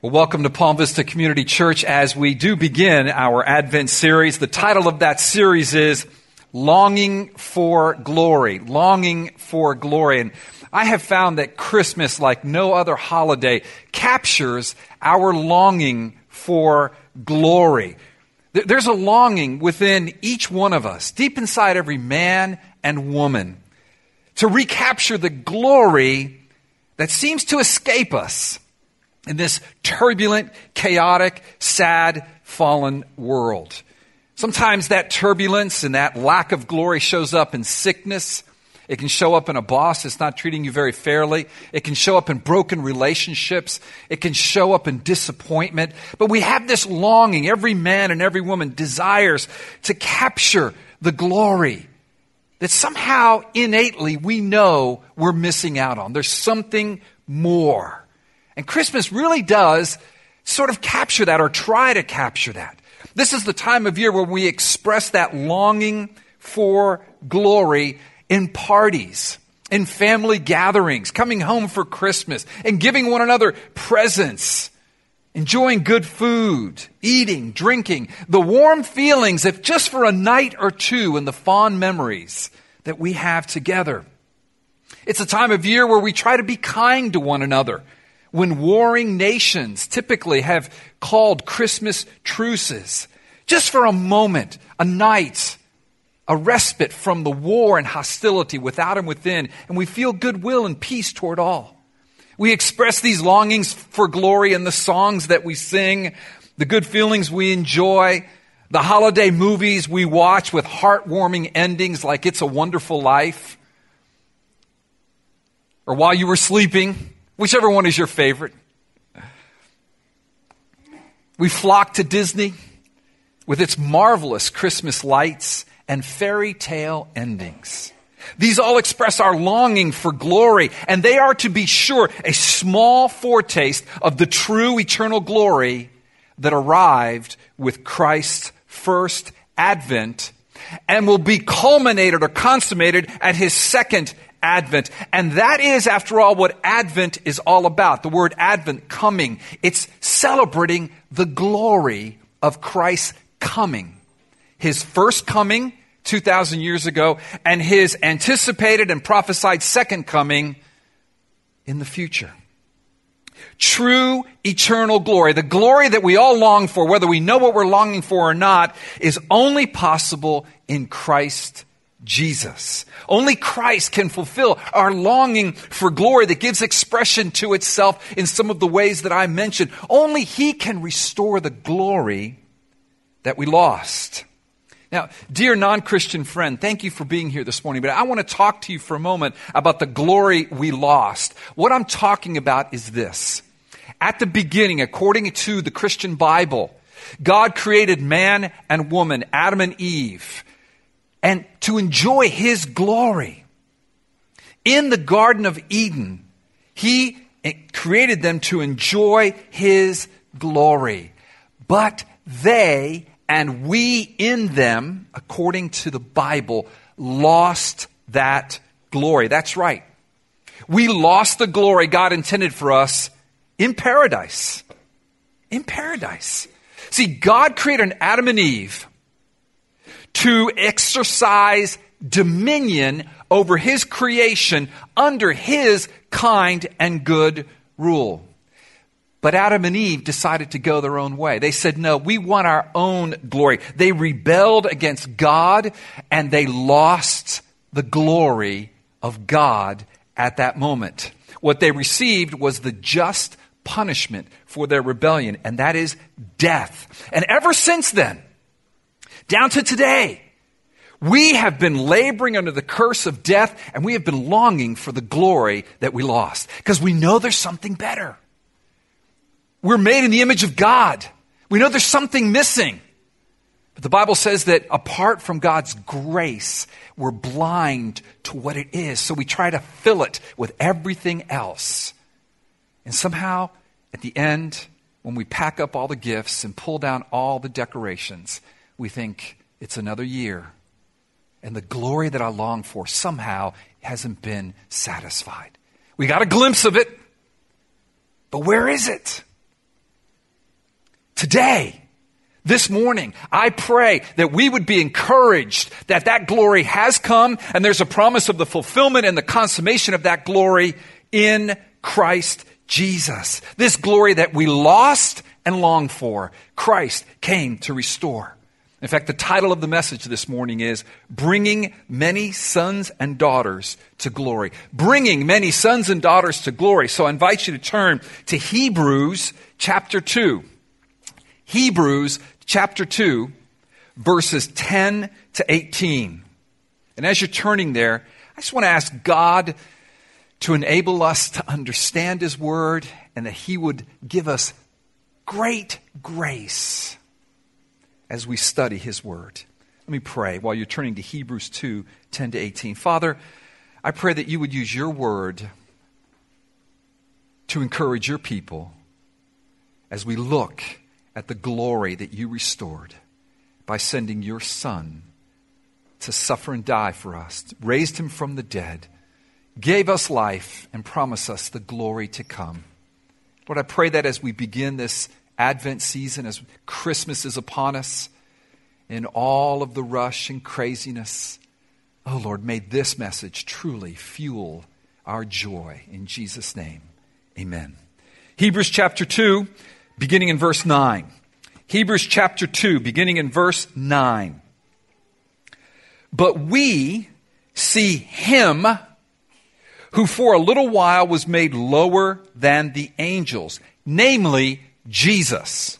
Well, welcome to Palm Vista Community Church as we do begin our Advent series. The title of that series is Longing for Glory. Longing for Glory. And I have found that Christmas, like no other holiday, captures our longing for glory. There's a longing within each one of us, deep inside every man and woman, to recapture the glory that seems to escape us in this turbulent, chaotic, sad, fallen world. Sometimes that turbulence and that lack of glory shows up in sickness. It can show up in a boss that's not treating you very fairly. It can show up in broken relationships. It can show up in disappointment. But we have this longing. Every man and every woman desires to capture the glory that somehow innately we know we're missing out on. There's something more. And Christmas really does sort of capture that or try to capture that. This is the time of year where we express that longing for glory in parties, in family gatherings, coming home for Christmas, and giving one another presents, enjoying good food, eating, drinking, the warm feelings, if just for a night or two, and the fond memories that we have together. It's a time of year where we try to be kind to one another when warring nations typically have called Christmas truces, just for a moment, a night, a respite from the war and hostility without and within, and we feel goodwill and peace toward all. We express these longings for glory in the songs that we sing, the good feelings we enjoy, the holiday movies we watch with heartwarming endings like It's a Wonderful Life, or while you were sleeping, Whichever one is your favorite. We flock to Disney with its marvelous Christmas lights and fairy tale endings. These all express our longing for glory, and they are, to be sure, a small foretaste of the true eternal glory that arrived with Christ's first advent and will be culminated or consummated at his second Advent. And that is, after all, what Advent is all about. The word Advent, coming. It's celebrating the glory of Christ's coming. His first coming 2,000 years ago, and his anticipated and prophesied second coming in the future. True eternal glory, the glory that we all long for, whether we know what we're longing for or not, is only possible in Christ Jesus. Only Christ can fulfill our longing for glory that gives expression to itself in some of the ways that I mentioned. Only He can restore the glory that we lost. Now, dear non Christian friend, thank you for being here this morning, but I want to talk to you for a moment about the glory we lost. What I'm talking about is this. At the beginning, according to the Christian Bible, God created man and woman, Adam and Eve and to enjoy His glory. In the Garden of Eden, He created them to enjoy His glory. But they and we in them, according to the Bible, lost that glory. That's right. We lost the glory God intended for us in paradise. In paradise. See, God created Adam and Eve to exercise dominion over his creation under his kind and good rule. But Adam and Eve decided to go their own way. They said, no, we want our own glory. They rebelled against God and they lost the glory of God at that moment. What they received was the just punishment for their rebellion, and that is death. And ever since then, down to today. We have been laboring under the curse of death and we have been longing for the glory that we lost because we know there's something better. We're made in the image of God. We know there's something missing. But the Bible says that apart from God's grace, we're blind to what it is. So we try to fill it with everything else. And somehow, at the end, when we pack up all the gifts and pull down all the decorations, we think it's another year. And the glory that I long for somehow hasn't been satisfied. We got a glimpse of it, but where is it? today, this morning, I pray that we would be encouraged that that glory has come and there's a promise of the fulfillment and the consummation of that glory in Christ Jesus. This glory that we lost and longed for, Christ came to restore. In fact, the title of the message this morning is Bringing Many Sons and Daughters to Glory. Bringing many sons and daughters to glory. So I invite you to turn to Hebrews chapter 2. Hebrews chapter 2, verses 10 to 18. And as you're turning there, I just want to ask God to enable us to understand His Word and that He would give us great grace as we study His Word. Let me pray while you're turning to Hebrews 2 10 to 18. Father, I pray that you would use your Word to encourage your people as we look at the glory that you restored by sending your Son to suffer and die for us, raised him from the dead, gave us life, and promised us the glory to come. Lord, I pray that as we begin this Advent season, as Christmas is upon us, in all of the rush and craziness, oh Lord, may this message truly fuel our joy. In Jesus' name, amen. Hebrews chapter 2, beginning in verse 9. Hebrews chapter 2, beginning in verse 9. But we see him who for a little while was made lower than the angels, namely Jesus,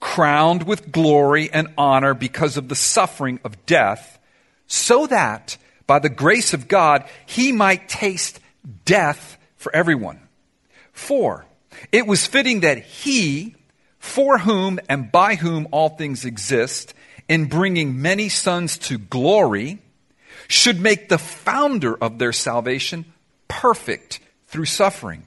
crowned with glory and honor because of the suffering of death, so that by the grace of God he might taste death for everyone. For it was fitting that he, for whom and by whom all things exist, in bringing many sons to glory, should make the founder of their salvation perfect through suffering.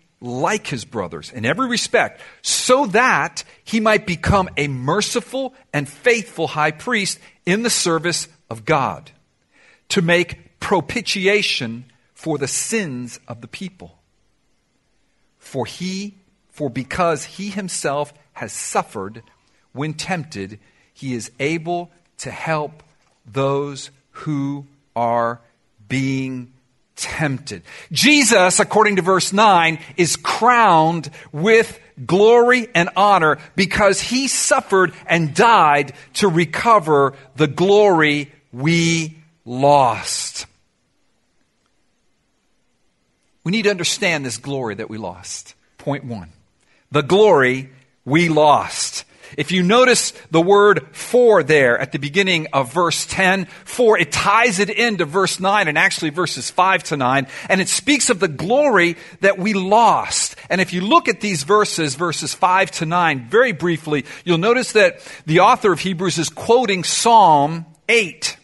like his brothers in every respect, so that he might become a merciful and faithful high priest in the service of God, to make propitiation for the sins of the people. For he, for because he himself has suffered when tempted, he is able to help those who are being tempted. Jesus, according to verse 9, is crowned with glory and honor because he suffered and died to recover the glory we lost. We need to understand this glory that we lost. Point one. The glory we lost. If you notice the word for there at the beginning of verse 10, for, it ties it into verse 9 and actually verses 5 to 9, and it speaks of the glory that we lost. And if you look at these verses, verses 5 to 9, very briefly, you'll notice that the author of Hebrews is quoting Psalm 8.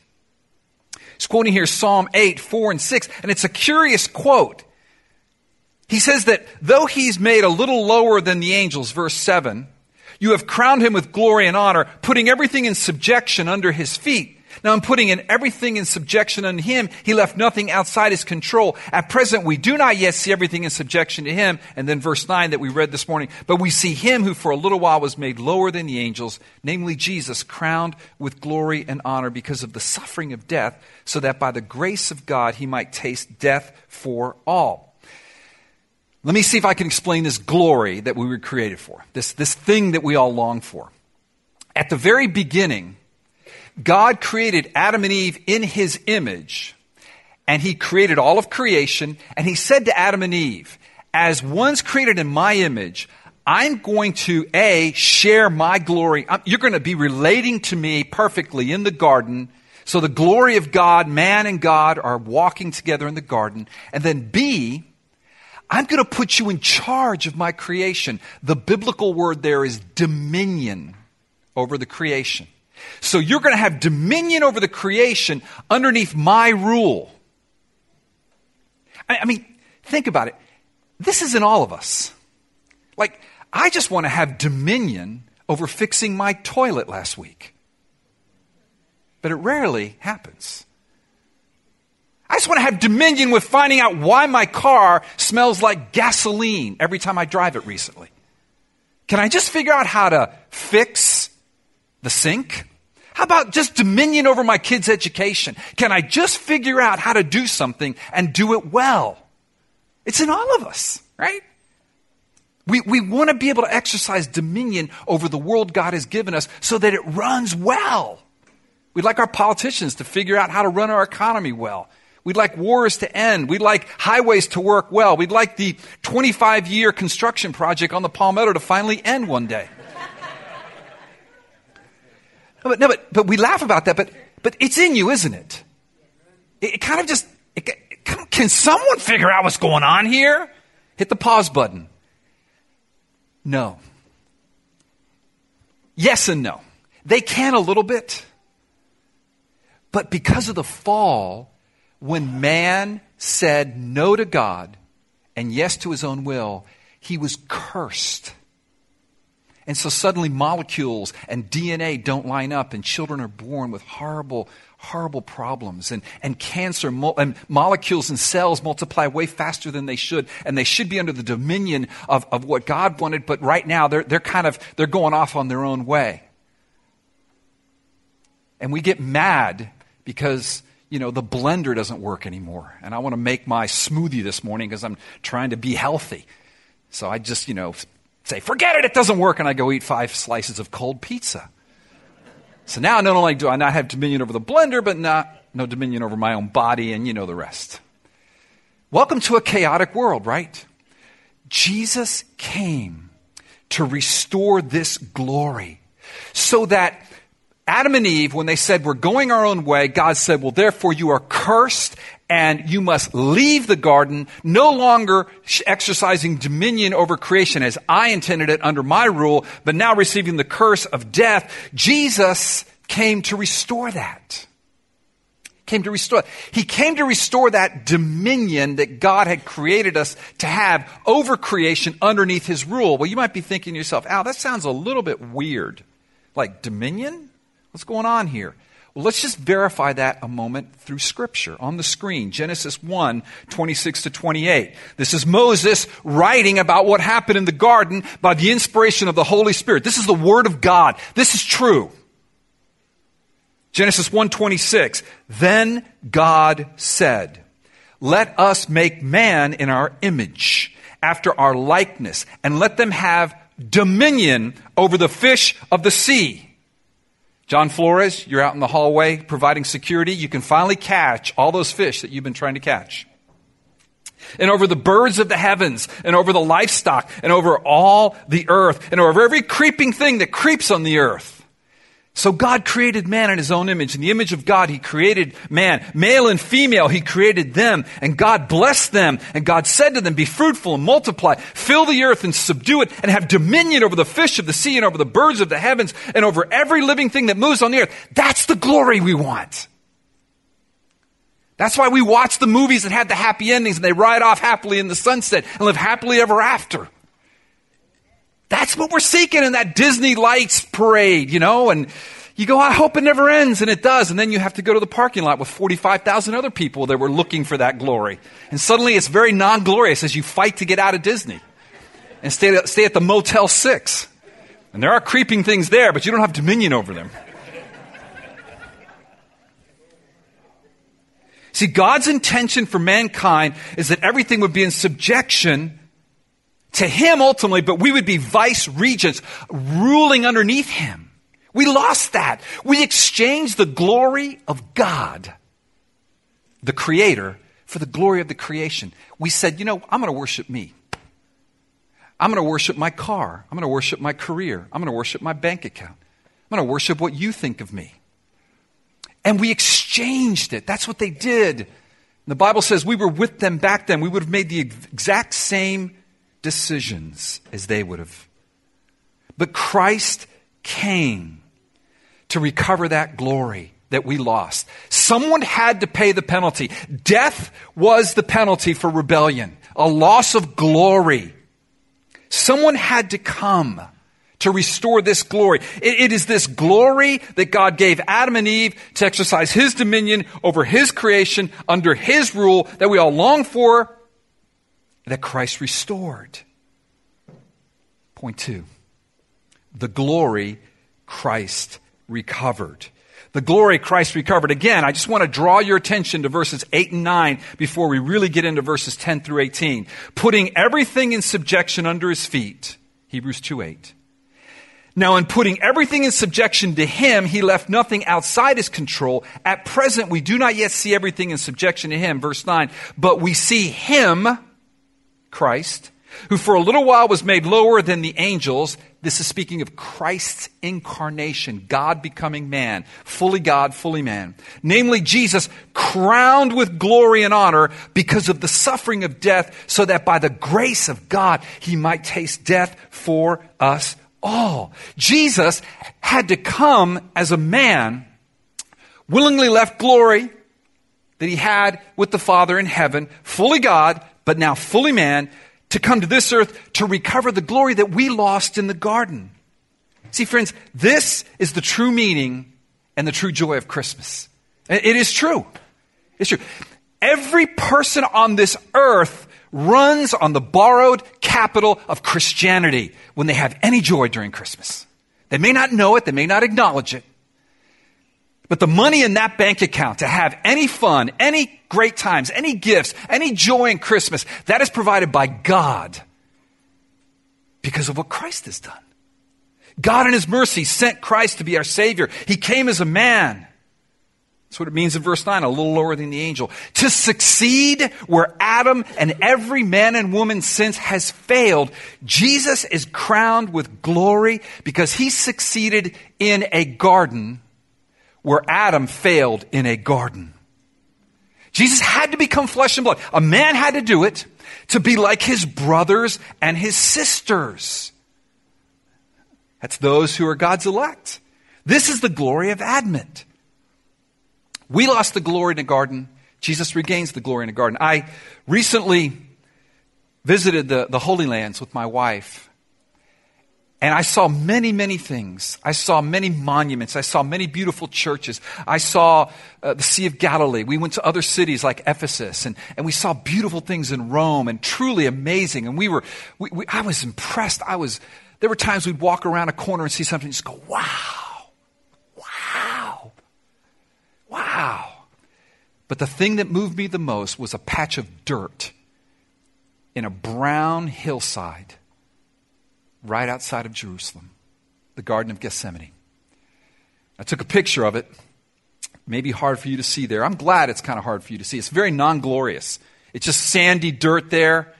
He's quoting here Psalm 8, 4 and 6, and it's a curious quote. He says that though he's made a little lower than the angels, verse 7, you have crowned him with glory and honor, putting everything in subjection under his feet. Now, in putting in everything in subjection unto him, he left nothing outside his control. At present, we do not yet see everything in subjection to him. And then verse 9 that we read this morning. But we see him who for a little while was made lower than the angels, namely Jesus, crowned with glory and honor because of the suffering of death, so that by the grace of God he might taste death for all. Let me see if I can explain this glory that we were created for, this, this thing that we all long for. At the very beginning, God created Adam and Eve in his image, and he created all of creation, and he said to Adam and Eve, As one's created in my image, I'm going to A, share my glory. Um, you're going to be relating to me perfectly in the garden. So the glory of God, man and God are walking together in the garden. And then B, I'm going to put you in charge of my creation. The biblical word there is dominion over the creation. So you're going to have dominion over the creation underneath my rule. I, mean, think about it. This is in all of us. Like, I just want to have dominion over fixing my toilet last week. But it rarely happens. I just want to have dominion with finding out why my car smells like gasoline every time I drive it recently. Can I just figure out how to fix the sink? How about just dominion over my kids' education? Can I just figure out how to do something and do it well? It's in all of us, right? We, we want to be able to exercise dominion over the world God has given us so that it runs well. We'd like our politicians to figure out how to run our economy well. We'd like wars to end. We'd like highways to work well. We'd like the 25 year construction project on the Palmetto to finally end one day. no, but, no, but, but we laugh about that, but, but it's in you, isn't it? It, it kind of just, it, can someone figure out what's going on here? Hit the pause button. No. Yes and no. They can a little bit. But because of the fall, when man said no to God and yes to his own will, he was cursed. And so suddenly molecules and DNA don't line up, and children are born with horrible horrible problems. And, and cancer mo- and molecules and cells multiply way faster than they should. And they should be under the dominion of, of what god wanted but right now they're, they're kind of they're going off on their own way. And we get mad because you know the blender doesn't work anymore and i want to make my smoothie this morning because i'm trying to be healthy so i just you know say forget it it doesn't work and i go eat five slices of cold pizza so now not only do I not have dominion over the blender, but not no dominion over my own body, and you know the rest. Welcome to a chaotic world, right? Jesus came to restore this glory so that Adam and Eve, when they said, We're going our own way, God said, Well, therefore you are cursed and you must leave the garden, no longer exercising dominion over creation as I intended it under my rule, but now receiving the curse of death. Jesus came to restore that. Came to restore. He came to restore that dominion that God had created us to have over creation underneath His rule. Well, you might be thinking to yourself, Al, that sounds a little bit weird. Like dominion? What's going on here? Well, let's just verify that a moment through Scripture on the screen. Genesis 1 26 to 28. This is Moses writing about what happened in the garden by the inspiration of the Holy Spirit. This is the Word of God. This is true. Genesis 1:26 Then God said, "Let us make man in our image, after our likeness, and let them have dominion over the fish of the sea." John Flores, you're out in the hallway providing security. You can finally catch all those fish that you've been trying to catch. And over the birds of the heavens, and over the livestock, and over all the earth, and over every creeping thing that creeps on the earth. So God created man in his own image. In the image of God, he created man. Male and female, he created them. And God blessed them. And God said to them, Be fruitful and multiply, fill the earth and subdue it, and have dominion over the fish of the sea and over the birds of the heavens and over every living thing that moves on the earth. That's the glory we want. That's why we watch the movies that have the happy endings and they ride off happily in the sunset and live happily ever after. That's what we're seeking in that Disney lights parade, you know, and you go, I hope it never ends, and it does. And then you have to go to the parking lot with 45,000 other people that were looking for that glory. And suddenly it's very non glorious as you fight to get out of Disney and stay, stay at the Motel 6. And there are creeping things there, but you don't have dominion over them. See, God's intention for mankind is that everything would be in subjection to him ultimately, but we would be vice regents ruling underneath him. We lost that. We exchanged the glory of God, the creator, for the glory of the creation. We said, you know, I'm going to worship me. I'm going to worship my car. I'm going to worship my career. I'm going to worship my bank account. I'm going to worship what you think of me. And we exchanged it. That's what they did. The Bible says we were with them back then. We would have made the exact same decisions as they would have. But Christ came to recover that glory that we lost. Someone had to pay the penalty. Death was the penalty for rebellion, a loss of glory. Someone had to come to restore this glory. It, it is this glory that God gave Adam and Eve to exercise His dominion over His creation under His rule that we all long for, that Christ restored. Point two the glory Christ recovered. The glory Christ recovered. Again, I just want to draw your attention to verses 8 and 9 before we really get into verses 10 through 18. Putting everything in subjection under his feet. Hebrews 2 8. Now, in putting everything in subjection to him, he left nothing outside his control. At present, we do not yet see everything in subjection to him. Verse 9. But we see him, Christ, who for a little while was made lower than the angels. This is speaking of Christ's incarnation, God becoming man, fully God, fully man. Namely, Jesus crowned with glory and honor because of the suffering of death, so that by the grace of God he might taste death for us all. Jesus had to come as a man, willingly left glory that he had with the Father in heaven, fully God, but now fully man to come to this earth to recover the glory that we lost in the garden. See, friends, this is the true meaning and the true joy of Christmas. It is true. It's true. Every person on this earth runs on the borrowed capital of Christianity when they have any joy during Christmas. They may not know it, they may not acknowledge it, but the money in that bank account to have any fun, any great times, any gifts, any joy in Christmas, that is provided by God because of what Christ has done. God in His mercy sent Christ to be our Savior. He came as a man. That's what it means in verse 9, a little lower than the angel. To succeed where Adam and every man and woman since has failed, Jesus is crowned with glory because he succeeded in a garden where Adam failed in a garden. Jesus had to become flesh and blood. A man had to do it to be like his brothers and his sisters. That's those who are God's elect. This is the glory of Advent. We lost the glory in the garden. Jesus regains the glory in the garden. I recently visited the, the Holy Lands with my wife. And I saw many, many things. I saw many monuments. I saw many beautiful churches. I saw uh, the Sea of Galilee. We went to other cities like Ephesus and, and we saw beautiful things in Rome and truly amazing. And we were, we, we, I was impressed. I was, there were times we'd walk around a corner and see something and just go, wow, wow, wow. But the thing that moved me the most was a patch of dirt in a brown hillside right outside of Jerusalem, the Garden of Gethsemane. I took a picture of it. Maybe hard for you to see there. I'm glad it's kind of hard for you to see. It's very non glorious. It's just sandy dirt there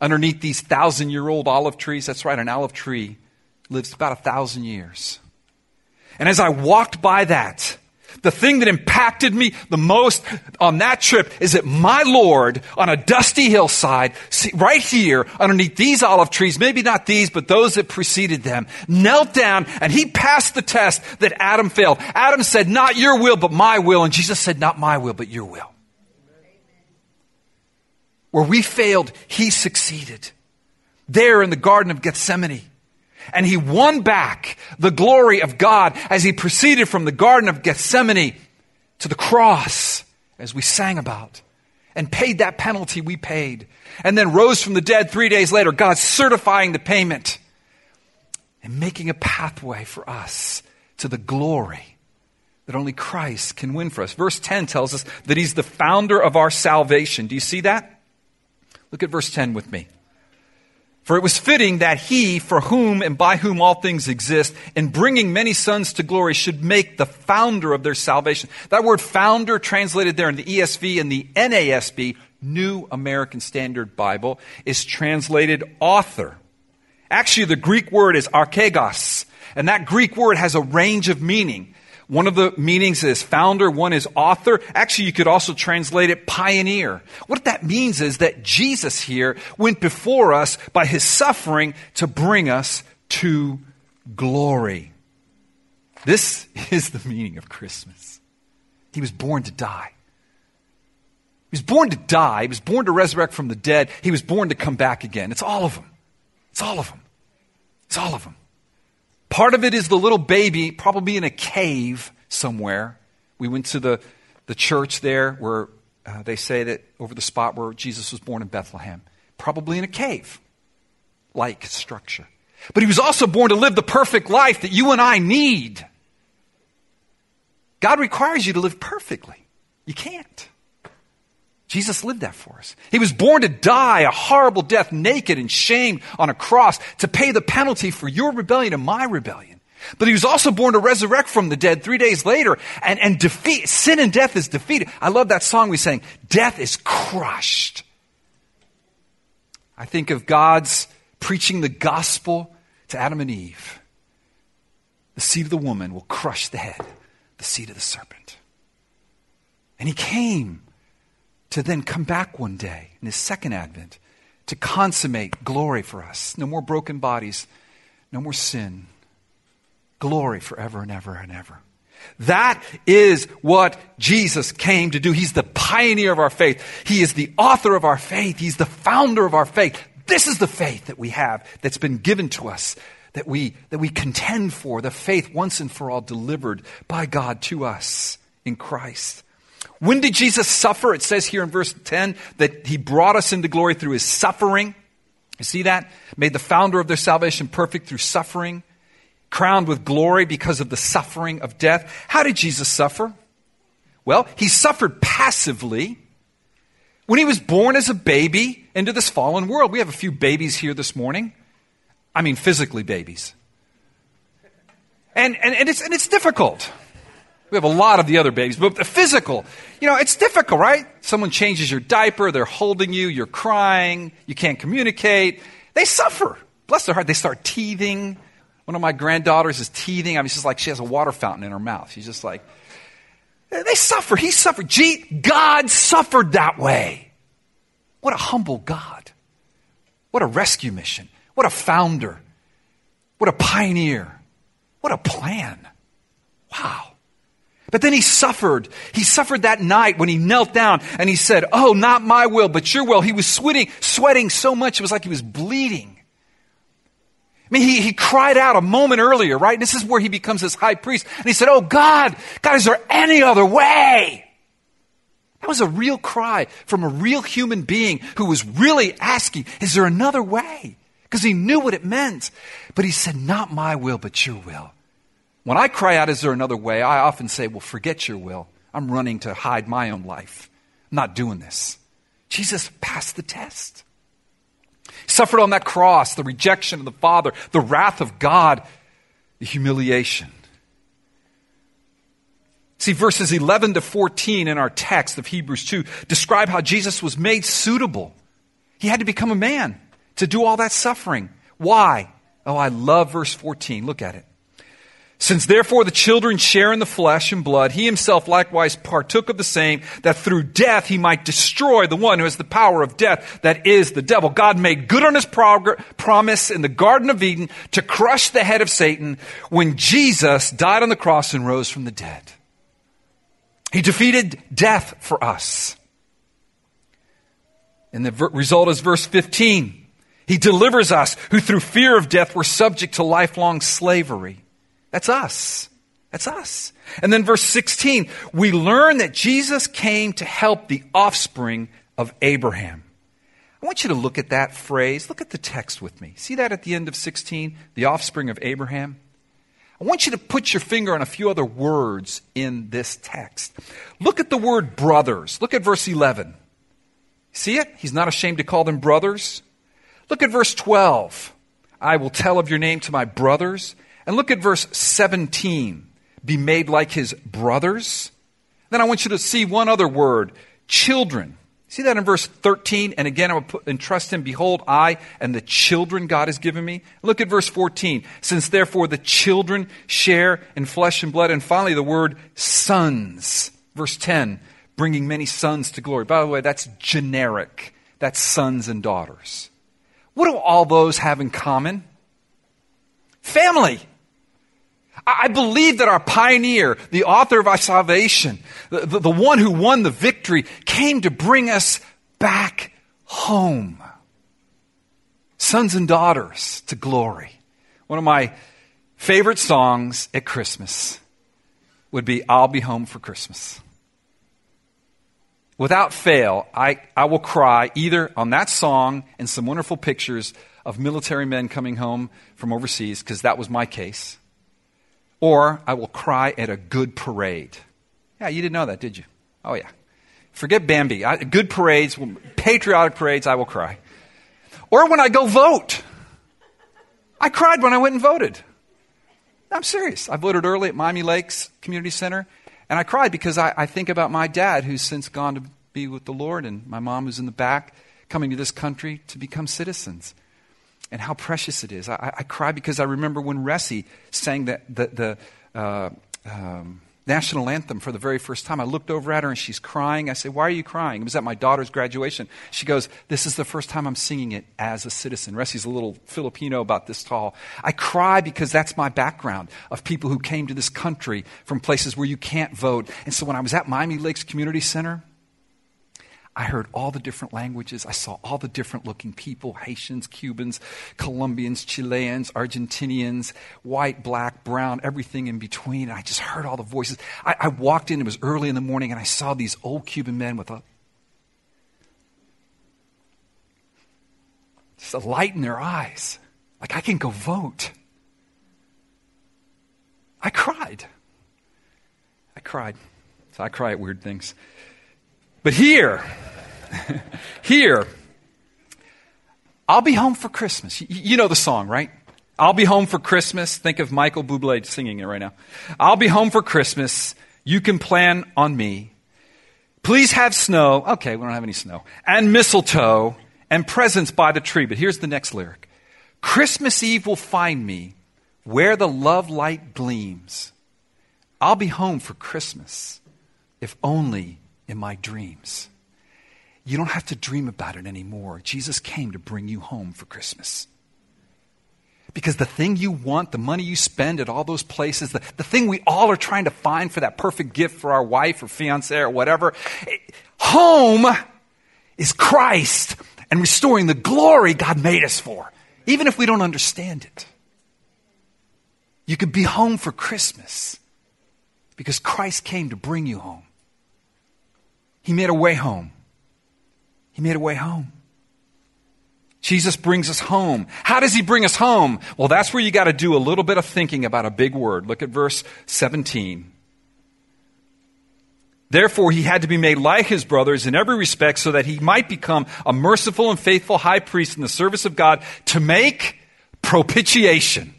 underneath these thousand year old olive trees. That's right, an olive tree lives about a thousand years. And as I walked by that, the thing that impacted me the most on that trip is that my Lord on a dusty hillside, right here underneath these olive trees, maybe not these, but those that preceded them, knelt down and he passed the test that Adam failed. Adam said, not your will, but my will. And Jesus said, not my will, but your will. Where we failed, he succeeded. There in the Garden of Gethsemane. And he won back the glory of God as he proceeded from the Garden of Gethsemane to the cross, as we sang about, and paid that penalty we paid. And then rose from the dead three days later, God certifying the payment and making a pathway for us to the glory that only Christ can win for us. Verse 10 tells us that he's the founder of our salvation. Do you see that? Look at verse 10 with me. For it was fitting that he, for whom and by whom all things exist, in bringing many sons to glory, should make the founder of their salvation. That word founder, translated there in the ESV and the NASB, New American Standard Bible, is translated author. Actually, the Greek word is archegos, and that Greek word has a range of meaning. One of the meanings is founder, one is author. Actually, you could also translate it pioneer. What that means is that Jesus here went before us by his suffering to bring us to glory. This is the meaning of Christmas. He was born to die. He was born to die. He was born to resurrect from the dead. He was born to come back again. It's all of them. It's all of them. It's all of them. Part of it is the little baby, probably in a cave somewhere. We went to the, the church there where uh, they say that over the spot where Jesus was born in Bethlehem, probably in a cave like structure. But he was also born to live the perfect life that you and I need. God requires you to live perfectly. You can't. Jesus lived that for us. He was born to die a horrible death, naked and shamed on a cross to pay the penalty for your rebellion and my rebellion. But he was also born to resurrect from the dead three days later and, and defeat, sin and death is defeated. I love that song we sang, Death is crushed. I think of God's preaching the gospel to Adam and Eve. The seed of the woman will crush the head, the seed of the serpent. And he came to then come back one day in his second advent to consummate glory for us. No more broken bodies, no more sin. Glory forever and ever and ever. That is what Jesus came to do. He's the pioneer of our faith. He is the author of our faith. He's the founder of our faith. This is the faith that we have that's been given to us, that we, that we contend for, the faith once and for all delivered by God to us in Christ. When did Jesus suffer? It says here in verse 10 that he brought us into glory through his suffering. You see that? Made the founder of their salvation perfect through suffering, crowned with glory because of the suffering of death. How did Jesus suffer? Well, he suffered passively when he was born as a baby into this fallen world. We have a few babies here this morning. I mean, physically babies. And, and, and, it's, and it's difficult. We have a lot of the other babies, but the physical, you know, it's difficult, right? Someone changes your diaper, they're holding you, you're crying, you can't communicate. They suffer. Bless their heart, they start teething. One of my granddaughters is teething. I mean, just like she has a water fountain in her mouth. She's just like, they suffer. He suffered. Gee, God suffered that way. What a humble God. What a rescue mission. What a founder. What a pioneer. What a plan. Wow. But then he suffered. He suffered that night when he knelt down and he said, Oh, not my will, but your will. He was sweating, sweating so much it was like he was bleeding. I mean, he, he cried out a moment earlier, right? This is where he becomes this high priest. And he said, Oh God, God, is there any other way? That was a real cry from a real human being who was really asking, Is there another way? Because he knew what it meant. But he said, Not my will, but your will. When I cry out, is there another way? I often say, well, forget your will. I'm running to hide my own life. I'm not doing this. Jesus passed the test. He suffered on that cross the rejection of the Father, the wrath of God, the humiliation. See, verses 11 to 14 in our text of Hebrews 2 describe how Jesus was made suitable. He had to become a man to do all that suffering. Why? Oh, I love verse 14. Look at it. Since therefore the children share in the flesh and blood, he himself likewise partook of the same, that through death he might destroy the one who has the power of death, that is the devil. God made good on his prog- promise in the Garden of Eden to crush the head of Satan when Jesus died on the cross and rose from the dead. He defeated death for us. And the ver- result is verse 15. He delivers us who through fear of death were subject to lifelong slavery. That's us. That's us. And then verse 16, we learn that Jesus came to help the offspring of Abraham. I want you to look at that phrase. Look at the text with me. See that at the end of 16? The offspring of Abraham? I want you to put your finger on a few other words in this text. Look at the word brothers. Look at verse 11. See it? He's not ashamed to call them brothers. Look at verse 12. I will tell of your name to my brothers. And look at verse 17. Be made like his brothers. Then I want you to see one other word children. See that in verse 13? And again, I will put, entrust him, behold, I and the children God has given me. Look at verse 14. Since therefore the children share in flesh and blood. And finally, the word sons. Verse 10, bringing many sons to glory. By the way, that's generic. That's sons and daughters. What do all those have in common? Family. I believe that our pioneer, the author of our salvation, the, the, the, one who won the victory, came to bring us back home. Sons and daughters to glory. One of my favorite songs at Christmas would be I'll Be Home for Christmas. Without fail, I, I will cry either on that song and some wonderful pictures of military men coming home from overseas, because that was my case or I will cry at a good parade. Yeah, you didn't know that, did you? Oh, yeah. Forget Bambi. I, good parades, patriotic parades, I will cry. Or when I go vote. I cried when I went and voted. I'm serious. I voted early at Miami Lakes Community Center, and I cried because I, I think about my dad who's since gone to be with the Lord, and my mom who's in the back coming to this country to become citizens and how precious it is. I, I cry because I remember when Ressie sang the, the, the uh, um, national anthem for the very first time. I looked over at her and she's crying. I said, Why are you crying? It was at my daughter's graduation. She goes, This is the first time I'm singing it as a citizen. Ressie's a little Filipino about this tall. I cry because that's my background of people who came to this country from places where you can't vote. And so when I was at Miami Lakes Community Center, I heard all the different languages. I saw all the different looking people Haitians, Cubans, Colombians, Chileans, Argentinians, white, black, brown, everything in between. And I just heard all the voices. I, I walked in, it was early in the morning, and I saw these old Cuban men with a just a light in their eyes. Like, I can go vote. I cried. I cried. So I cry at weird things. But here, here, I'll be home for Christmas. You know the song, right? I'll be home for Christmas. Think of Michael Bublé singing it right now. I'll be home for Christmas. You can plan on me. Please have snow. Okay, we don't have any snow. And mistletoe and presents by the tree. But here's the next lyric Christmas Eve will find me where the love light gleams. I'll be home for Christmas if only in my dreams. You don't have to dream about it anymore. Jesus came to bring you home for Christmas. Because the thing you want, the money you spend at all those places, the, the thing we all are trying to find for that perfect gift for our wife or fiance or whatever, home is Christ and restoring the glory God made us for, even if we don't understand it. You could be home for Christmas because Christ came to bring you home. He made a way home. He made a way home. Jesus brings us home. How does he bring us home? Well, that's where you got to do a little bit of thinking about a big word. Look at verse 17. Therefore, he had to be made like his brothers in every respect so that he might become a merciful and faithful high priest in the service of God to make propitiation.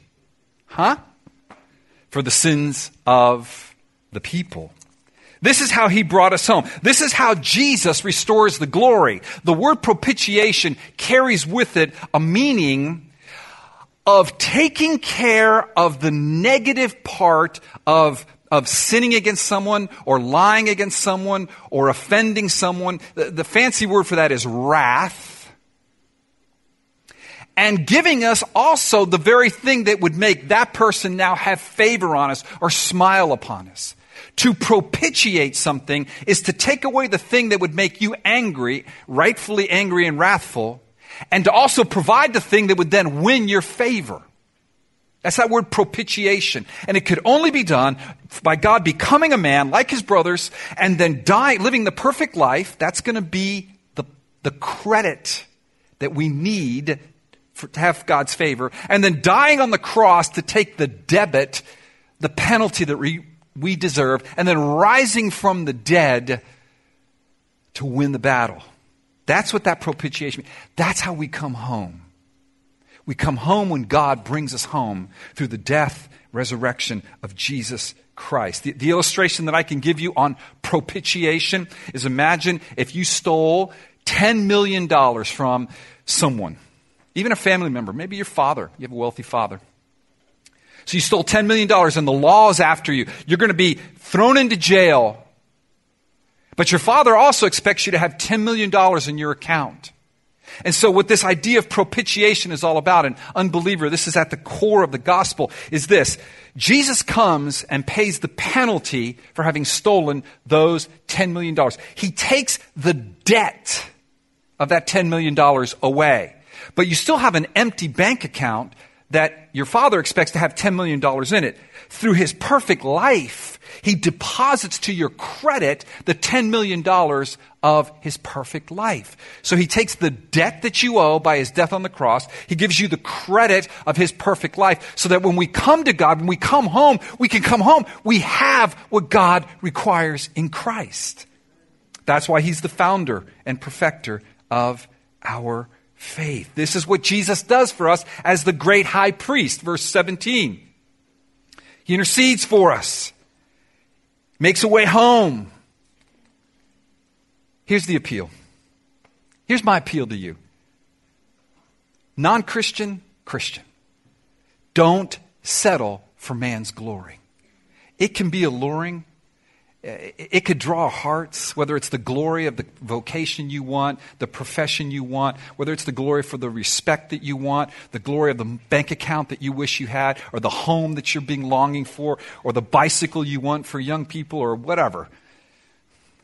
Huh? For the sins of the people. This is how he brought us home. This is how Jesus restores the glory. The word propitiation carries with it a meaning of taking care of the negative part of of sinning against someone or lying against someone or offending someone. The, the, fancy word for that is wrath. And giving us also the very thing that would make that person now have favor on us or smile upon us. To propitiate something is to take away the thing that would make you angry, rightfully angry and wrathful, and to also provide the thing that would then win your favor. That's that word propitiation. And it could only be done by God becoming a man like his brothers and then dying, living the perfect life. That's going to be the, the credit that we need for, to have God's favor. And then dying on the cross to take the debit, the penalty that we we deserve, and then rising from the dead to win the battle. That's what that propitiation means. That's how we come home. We come home when God brings us home through the death, resurrection of Jesus Christ. The, the, illustration that I can give you on propitiation is imagine if you stole $10 million from someone, even a family member, maybe your father, you have a wealthy father. So you stole $10 million and the law is after you. You're going to be thrown into jail. But your father also expects you to have $10 million in your account. And so what this idea of propitiation is all about, an unbeliever, this is at the core of the gospel, is this. Jesus comes and pays the penalty for having stolen those $10 million. He takes the debt of that $10 million away. But you still have an empty bank account that your father expects to have $10 million in it. Through his perfect life, he deposits to your credit the $10 million of his perfect life. So he takes the debt that you owe by his death on the cross, he gives you the credit of his perfect life, so that when we come to God, when we come home, we can come home. We have what God requires in Christ. That's why he's the founder and perfecter of our faith. This is what Jesus does for us as the great high priest. Verse 17. He intercedes for us, makes a way home. Here's the appeal. Here's my appeal to you non Christian, Christian. Don't settle for man's glory. It can be alluring it could draw hearts, whether it's the glory of the vocation you want, the profession you want, whether it's the glory for the respect that you want, the glory of the bank account that you wish you had, or the home that you're being longing for, or the bicycle you want for young people, or whatever.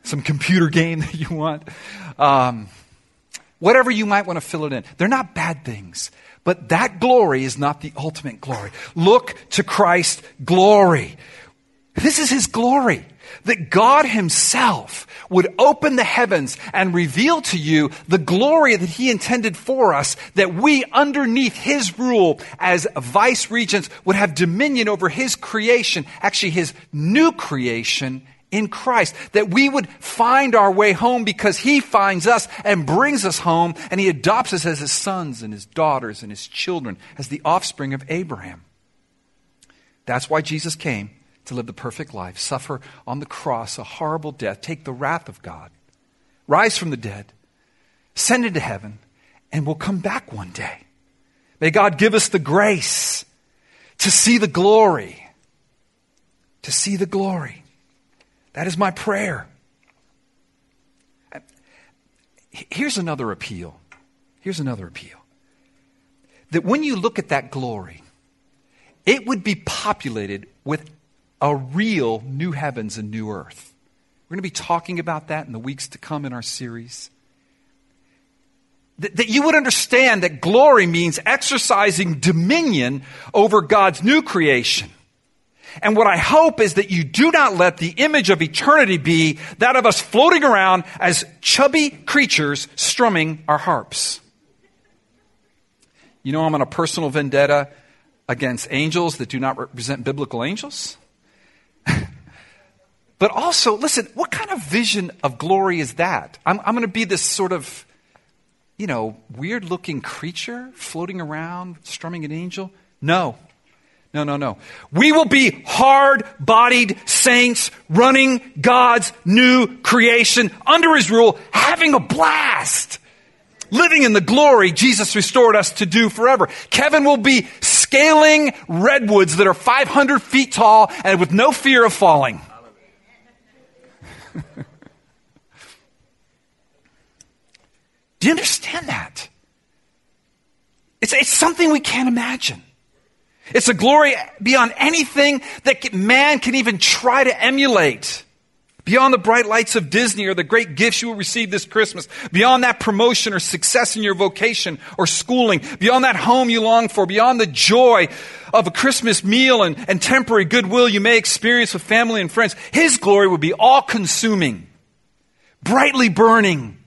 Some computer game that you want. Um, whatever you might want to fill it in. They're not bad things. But that glory is not the ultimate glory. Look to Christ's glory. This is his glory that God Himself would open the heavens and reveal to you the glory that He intended for us, that we, underneath His rule as vice regents, would have dominion over His creation, actually His new creation in Christ. That we would find our way home because He finds us and brings us home, and He adopts us as His sons and His daughters and His children, as the offspring of Abraham. That's why Jesus came to live the perfect life, suffer on the cross a horrible death, take the wrath of God, rise from the dead, send into heaven, and we'll come back one day. May God give us the grace to see the glory. To see the glory. That is my prayer. Here's another appeal. Here's another appeal. That when you look at that glory, it would be populated with a real new heavens and new earth. We're going to be talking about that in the weeks to come in our series. That, that you would understand that glory means exercising dominion over God's new creation. And what I hope is that you do not let the image of eternity be that of us floating around as chubby creatures strumming our harps. You know, I'm on a personal vendetta against angels that do not represent biblical angels. but also, listen, what kind of vision of glory is that? I'm, I'm going to be this sort of, you know, weird looking creature floating around, strumming an angel? No. No, no, no. We will be hard bodied saints running God's new creation under His rule, having a blast living in the glory Jesus restored us to do forever. Kevin will be scaling redwoods that are 500 feet tall and with no fear of falling. do you understand that? It's, it's something we can't imagine. It's a glory beyond anything that man can even try to emulate. Beyond the bright lights of Disney or the great gifts you will receive this Christmas. Beyond that promotion or success in your vocation or schooling. Beyond that home you long for. Beyond the joy of a Christmas meal and, and temporary goodwill you may experience with family and friends. His glory would be all consuming, brightly burning,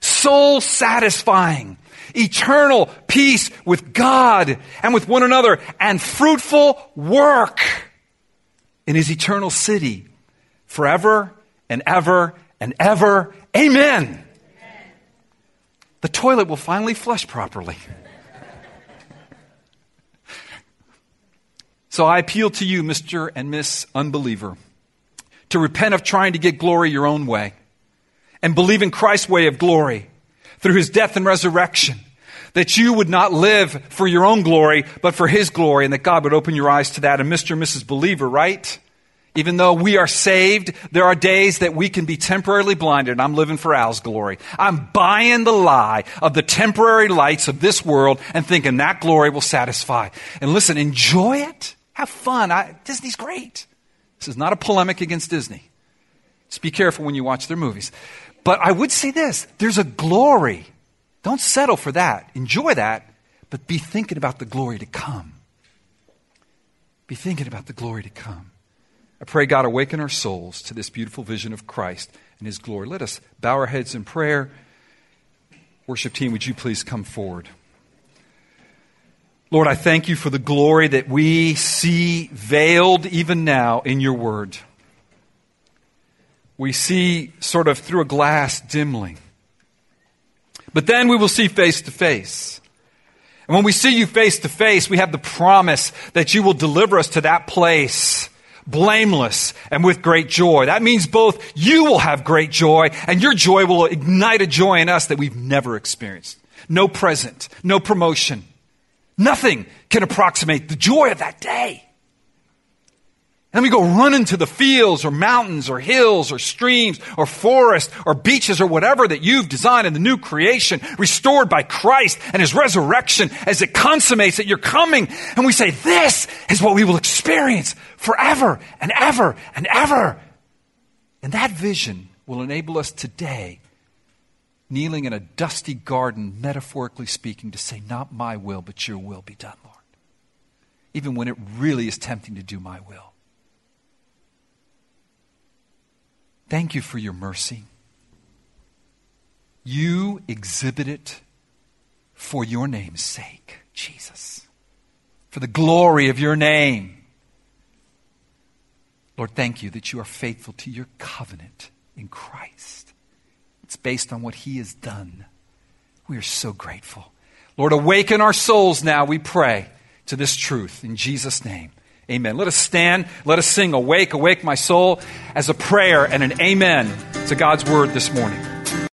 soul satisfying, eternal peace with God and with one another, and fruitful work in his eternal city forever and ever and ever. Amen. Amen. The toilet will finally flush properly. So I appeal to you, Mr. and Miss Unbeliever, to repent of trying to get glory your own way and believe in Christ's way of glory through his death and resurrection. That you would not live for your own glory, but for his glory, and that God would open your eyes to that. And Mr. and Mrs. Believer, right? Even though we are saved, there are days that we can be temporarily blinded, I'm living for Al's glory. I'm buying the lie of the temporary lights of this world and thinking that glory will satisfy. And listen, enjoy it. Have fun. I, Disney's great. This is not a polemic against Disney. Just be careful when you watch their movies. But I would say this there's a glory. Don't settle for that. Enjoy that, but be thinking about the glory to come. Be thinking about the glory to come. I pray God awaken our souls to this beautiful vision of Christ and His glory. Let us bow our heads in prayer. Worship team, would you please come forward? Lord, I thank you for the glory that we see veiled even now in your word. We see sort of through a glass dimly. But then we will see face to face. And when we see you face to face, we have the promise that you will deliver us to that place blameless and with great joy. That means both you will have great joy and your joy will ignite a joy in us that we've never experienced. No present, no promotion. Nothing can approximate the joy of that day. And we go running to the fields or mountains or hills or streams or forests or beaches or whatever that you've designed in the new creation, restored by Christ and His resurrection as it consummates that you're coming. And we say, this is what we will experience forever and ever and ever. And that vision will enable us today, kneeling in a dusty garden, metaphorically speaking, to say, not my will, but your will be done, Lord. Even when it really is tempting to do my will. Thank you for your mercy. You exhibit it for your name's sake, Jesus, for the glory of your name. Lord, thank you that you are faithful to your covenant in Christ. It's based on what he has done. We are so grateful. Lord, awaken our souls now, we pray, to this truth in Jesus' name. Amen. Let us stand. Let us sing Awake, Awake, My Soul as a prayer and an amen to God's word this morning.